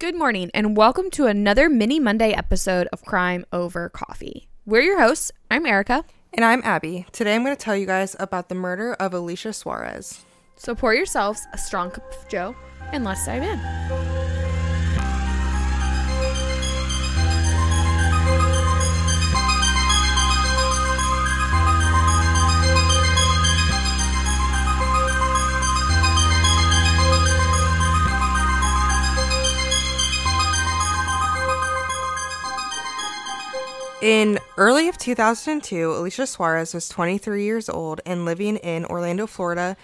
Good morning, and welcome to another mini Monday episode of Crime Over Coffee. We're your hosts. I'm Erica. And I'm Abby. Today I'm going to tell you guys about the murder of Alicia Suarez. So pour yourselves a strong cup of Joe, and let's dive in. In early of 2002, Alicia Suarez was 23 years old and living in Orlando, Florida,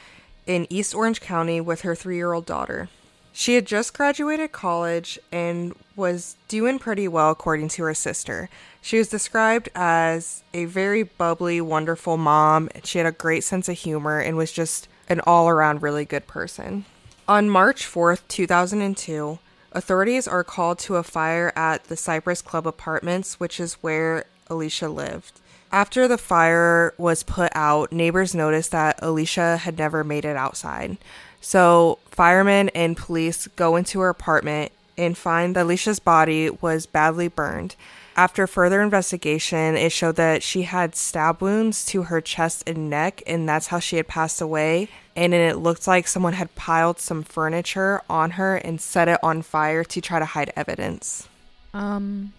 in East Orange County with her three year old daughter. She had just graduated college and was doing pretty well, according to her sister. She was described as a very bubbly, wonderful mom. She had a great sense of humor and was just an all around really good person. On March 4th, 2002, authorities are called to a fire at the Cypress Club Apartments, which is where Alicia lived. After the fire was put out, neighbors noticed that Alicia had never made it outside. So, firemen and police go into her apartment and find that Alicia's body was badly burned. After further investigation, it showed that she had stab wounds to her chest and neck, and that's how she had passed away. And then it looked like someone had piled some furniture on her and set it on fire to try to hide evidence. Um,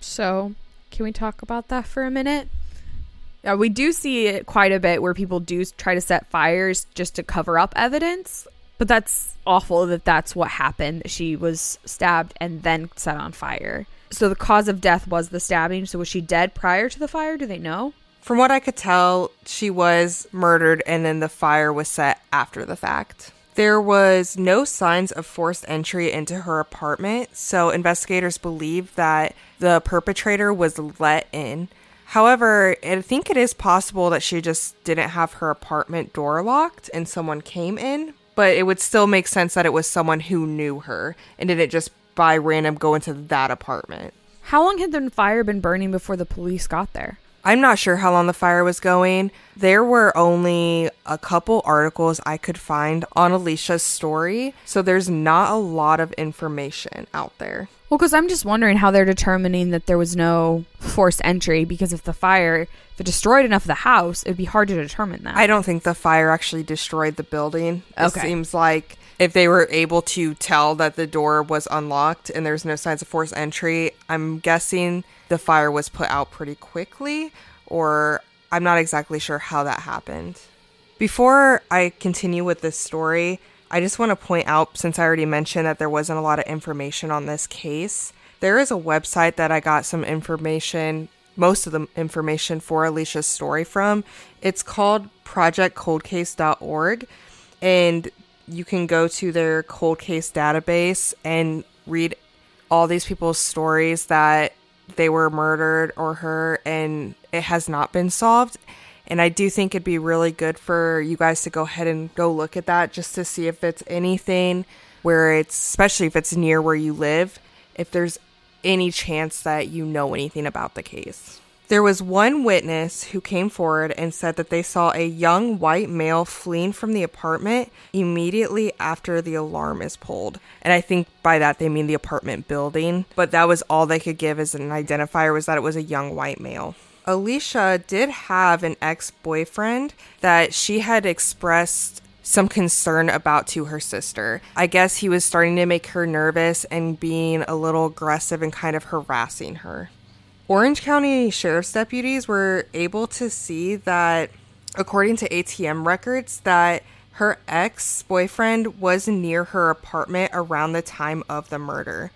so can we talk about that for a minute? Yeah, we do see it quite a bit where people do try to set fires just to cover up evidence, but that's awful that that's what happened. She was stabbed and then set on fire. So the cause of death was the stabbing. So was she dead prior to the fire? Do they know? From what I could tell, she was murdered and then the fire was set after the fact. There was no signs of forced entry into her apartment, so investigators believe that the perpetrator was let in. However, I think it is possible that she just didn't have her apartment door locked and someone came in, but it would still make sense that it was someone who knew her and didn't just by random go into that apartment. How long had the fire been burning before the police got there? I'm not sure how long the fire was going. There were only a couple articles I could find on Alicia's story, so there's not a lot of information out there. Well, because I'm just wondering how they're determining that there was no forced entry because if the fire, if it destroyed enough of the house, it'd be hard to determine that. I don't think the fire actually destroyed the building. It Okay. seems like if they were able to tell that the door was unlocked and there's no signs of forced entry, I'm guessing the fire was put out pretty quickly, or I'm not exactly sure how that happened. Before I continue with this story, I just want to point out since I already mentioned that there wasn't a lot of information on this case, there is a website that I got some information, most of the information for Alicia's story from. It's called projectcoldcase.org and you can go to their cold case database and read all these people's stories that they were murdered or hurt and it has not been solved. And I do think it'd be really good for you guys to go ahead and go look at that just to see if it's anything where it's, especially if it's near where you live, if there's any chance that you know anything about the case. There was one witness who came forward and said that they saw a young white male fleeing from the apartment immediately after the alarm is pulled. And I think by that they mean the apartment building, but that was all they could give as an identifier was that it was a young white male. Alicia did have an ex-boyfriend that she had expressed some concern about to her sister. I guess he was starting to make her nervous and being a little aggressive and kind of harassing her. Orange County Sheriff's deputies were able to see that, according to ATM records, that her ex boyfriend was near her apartment around the time of the murder.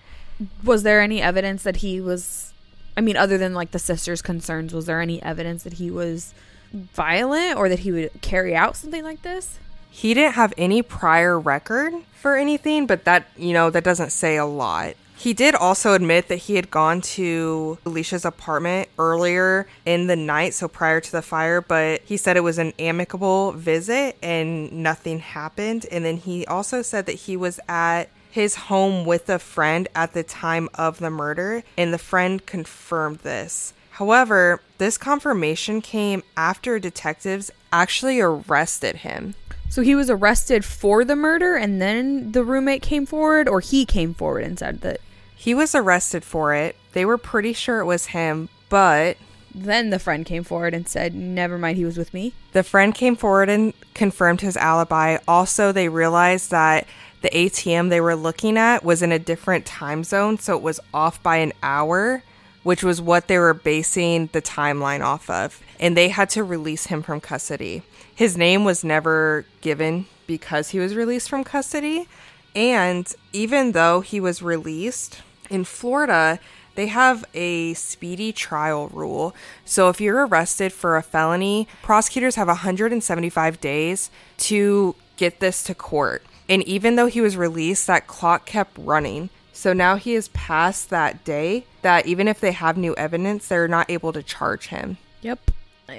Was there any evidence that he was? I mean, other than like the sister's concerns, was there any evidence that he was violent or that he would carry out something like this? He didn't have any prior record for anything, but that, you know, that doesn't say a lot. He did also admit that he had gone to Alicia's apartment earlier in the night, so prior to the fire, but he said it was an amicable visit and nothing happened. And then he also said that he was at his home with a friend at the time of the murder, and the friend confirmed this. However, this confirmation came after detectives actually arrested him. So he was arrested for the murder and then the roommate came forward or he came forward and said that He was arrested for it. They were pretty sure it was him, but then the friend came forward and said, "Never mind, he was with me." the friend came forward and confirmed his alibi. Also, they realized that the ATM they were looking at was in a different time zone, so it was off by an hour, which was what they were basing the timeline off of. And they had to release him from custody. His name was never given because he was released from custody. And even though he was released in Florida, they have a speedy trial rule. So if you're arrested for a felony, prosecutors have 175 days to get this to court. And even though he was released, that clock kept running. So now he is past that day that even if they have new evidence, they're not able to charge him. Yep.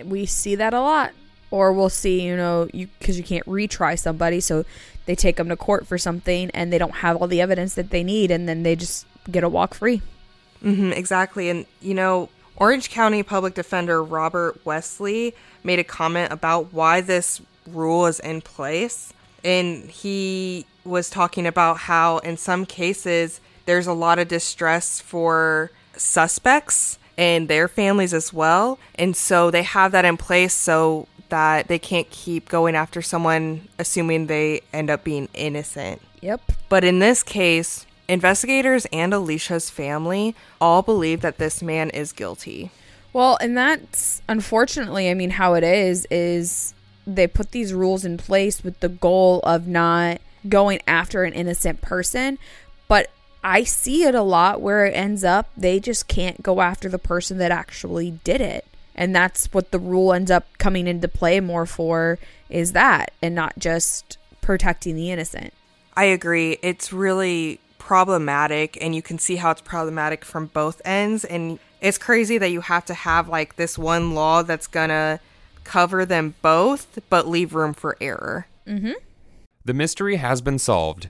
We see that a lot. Or we'll see, you know, you cuz you can't retry somebody, so they take them to court for something and they don't have all the evidence that they need and then they just get a walk free. hmm exactly. And, you know, Orange County Public Defender Robert Wesley made a comment about why this rule is in place. And he was talking about how, in some cases, there's a lot of distress for suspects and their families as well. And so they have that in place so that they can't keep going after someone assuming they end up being innocent. Yep. But in this case, investigators and Alicia's family all believe that this man is guilty. Well, and that's unfortunately, I mean, how it is is they put these rules in place with the goal of not going after an innocent person, but I see it a lot where it ends up they just can't go after the person that actually did it. And that's what the rule ends up coming into play more for is that and not just protecting the innocent. I agree. It's really problematic, and you can see how it's problematic from both ends. And it's crazy that you have to have like this one law that's gonna cover them both, but leave room for error. Mm-hmm. The mystery has been solved.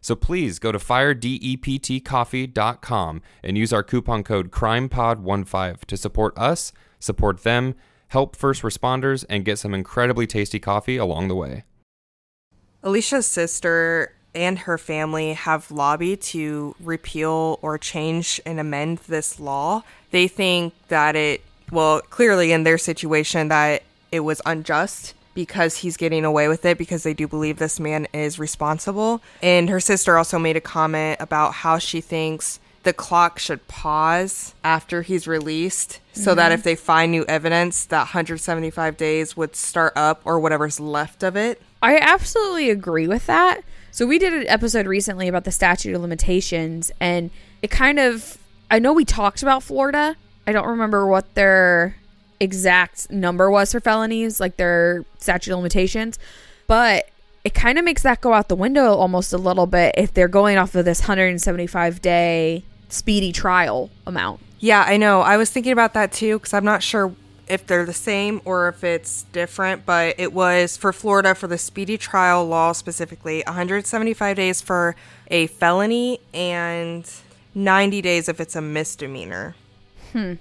So please go to firedeptcoffee.com and use our coupon code CrimePod15 to support us, support them, help first responders, and get some incredibly tasty coffee along the way. Alicia's sister and her family have lobbied to repeal or change and amend this law. They think that it, well, clearly in their situation, that it was unjust because he's getting away with it because they do believe this man is responsible. And her sister also made a comment about how she thinks the clock should pause after he's released so that mm-hmm. if they find new evidence, that 175 days would start up or whatever's left of it. I absolutely agree with that. So we did an episode recently about the statute of limitations and it kind of I know we talked about Florida. I don't remember what their exact number was for felonies, like their statute of limitations, but it kind of makes that go out the window almost a little bit if they're going off of this 175 day speedy trial amount. Yeah, I know. I was thinking about that too because I'm not sure if they're the same or if it's different, but it was for Florida for the speedy trial law specifically 175 days for a felony and 90 days if it's a misdemeanor. Hmm.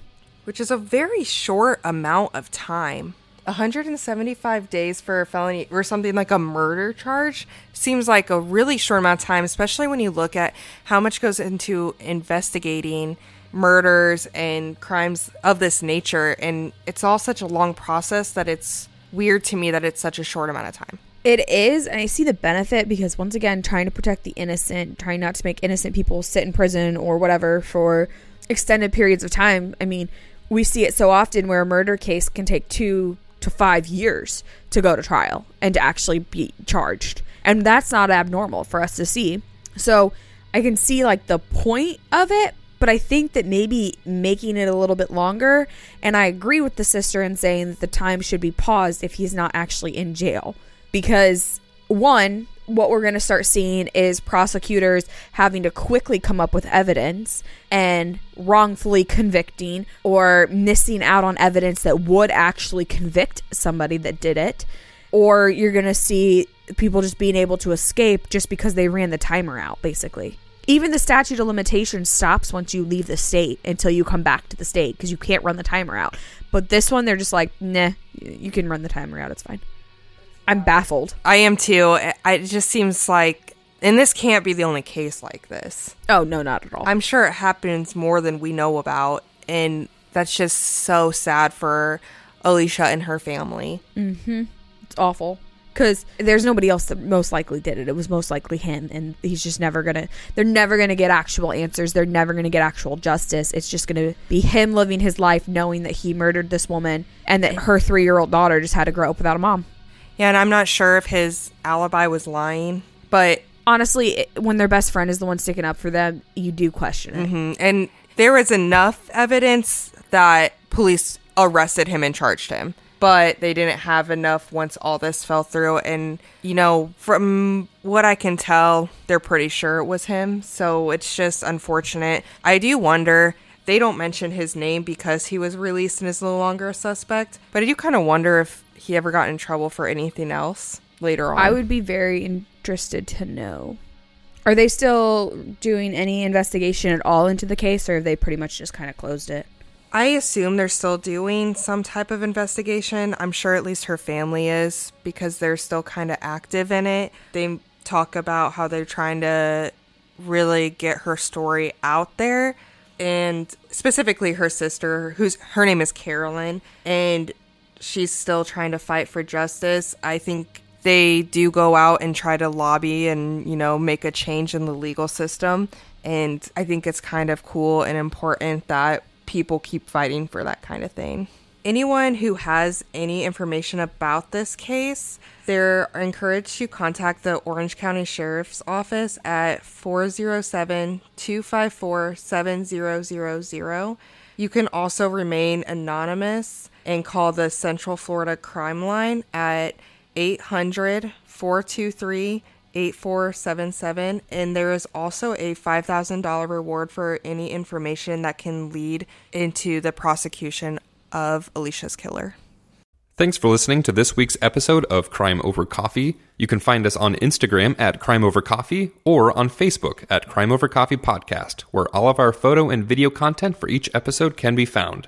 Which is a very short amount of time. 175 days for a felony or something like a murder charge seems like a really short amount of time, especially when you look at how much goes into investigating murders and crimes of this nature. And it's all such a long process that it's weird to me that it's such a short amount of time. It is, and I see the benefit because once again, trying to protect the innocent, trying not to make innocent people sit in prison or whatever for extended periods of time. I mean, we see it so often where a murder case can take two to five years to go to trial and to actually be charged. And that's not abnormal for us to see. So I can see like the point of it, but I think that maybe making it a little bit longer, and I agree with the sister in saying that the time should be paused if he's not actually in jail. Because one, what we're going to start seeing is prosecutors having to quickly come up with evidence and wrongfully convicting or missing out on evidence that would actually convict somebody that did it. Or you're going to see people just being able to escape just because they ran the timer out, basically. Even the statute of limitations stops once you leave the state until you come back to the state because you can't run the timer out. But this one, they're just like, nah, you can run the timer out. It's fine. I'm baffled. I am too. It just seems like, and this can't be the only case like this. Oh, no, not at all. I'm sure it happens more than we know about, and that's just so sad for Alicia and her family. Mm-hmm. It's awful because there's nobody else that most likely did it. It was most likely him, and he's just never gonna. They're never gonna get actual answers. They're never gonna get actual justice. It's just gonna be him living his life knowing that he murdered this woman and that her three year old daughter just had to grow up without a mom. Yeah, and I'm not sure if his alibi was lying, but Honestly, it, when their best friend is the one sticking up for them, you do question it. Mm, and there was enough evidence that police arrested him and charged him but they didn't have enough once all this fell through. And you know from what i can tell they're pretty sure it was him. So it's just unfortunate. I do wonder they don't mention his name because he was released and is no longer a suspect but i do kind of wonder if he ever got in trouble for anything else later on I would be very interested to know. Are they still doing any investigation at all into the case, or have they pretty much just kind of closed it? I assume they're still doing some type of investigation. I'm sure at least her family is because they're still kind of active in it. They talk about how they're trying to really get her story out there and specifically her sister who's her name is Carolyn and she's still trying to fight for justice. I think they do go out and try to lobby and, you know, make a change in the legal system. And I think it's kind of cool and important that people keep fighting for that kind of thing. Anyone who has any information about this case, they're encouraged to contact the Orange County Sheriff's Office at 407 254 7000. You can also remain anonymous and call the Central Florida Crime Line at 800 423 8477 and there is also a $5000 reward for any information that can lead into the prosecution of alicia's killer Thanks for listening to this week's episode of Crime Over Coffee. You can find us on Instagram at Crime Over Coffee or on Facebook at Crime Over Coffee Podcast, where all of our photo and video content for each episode can be found.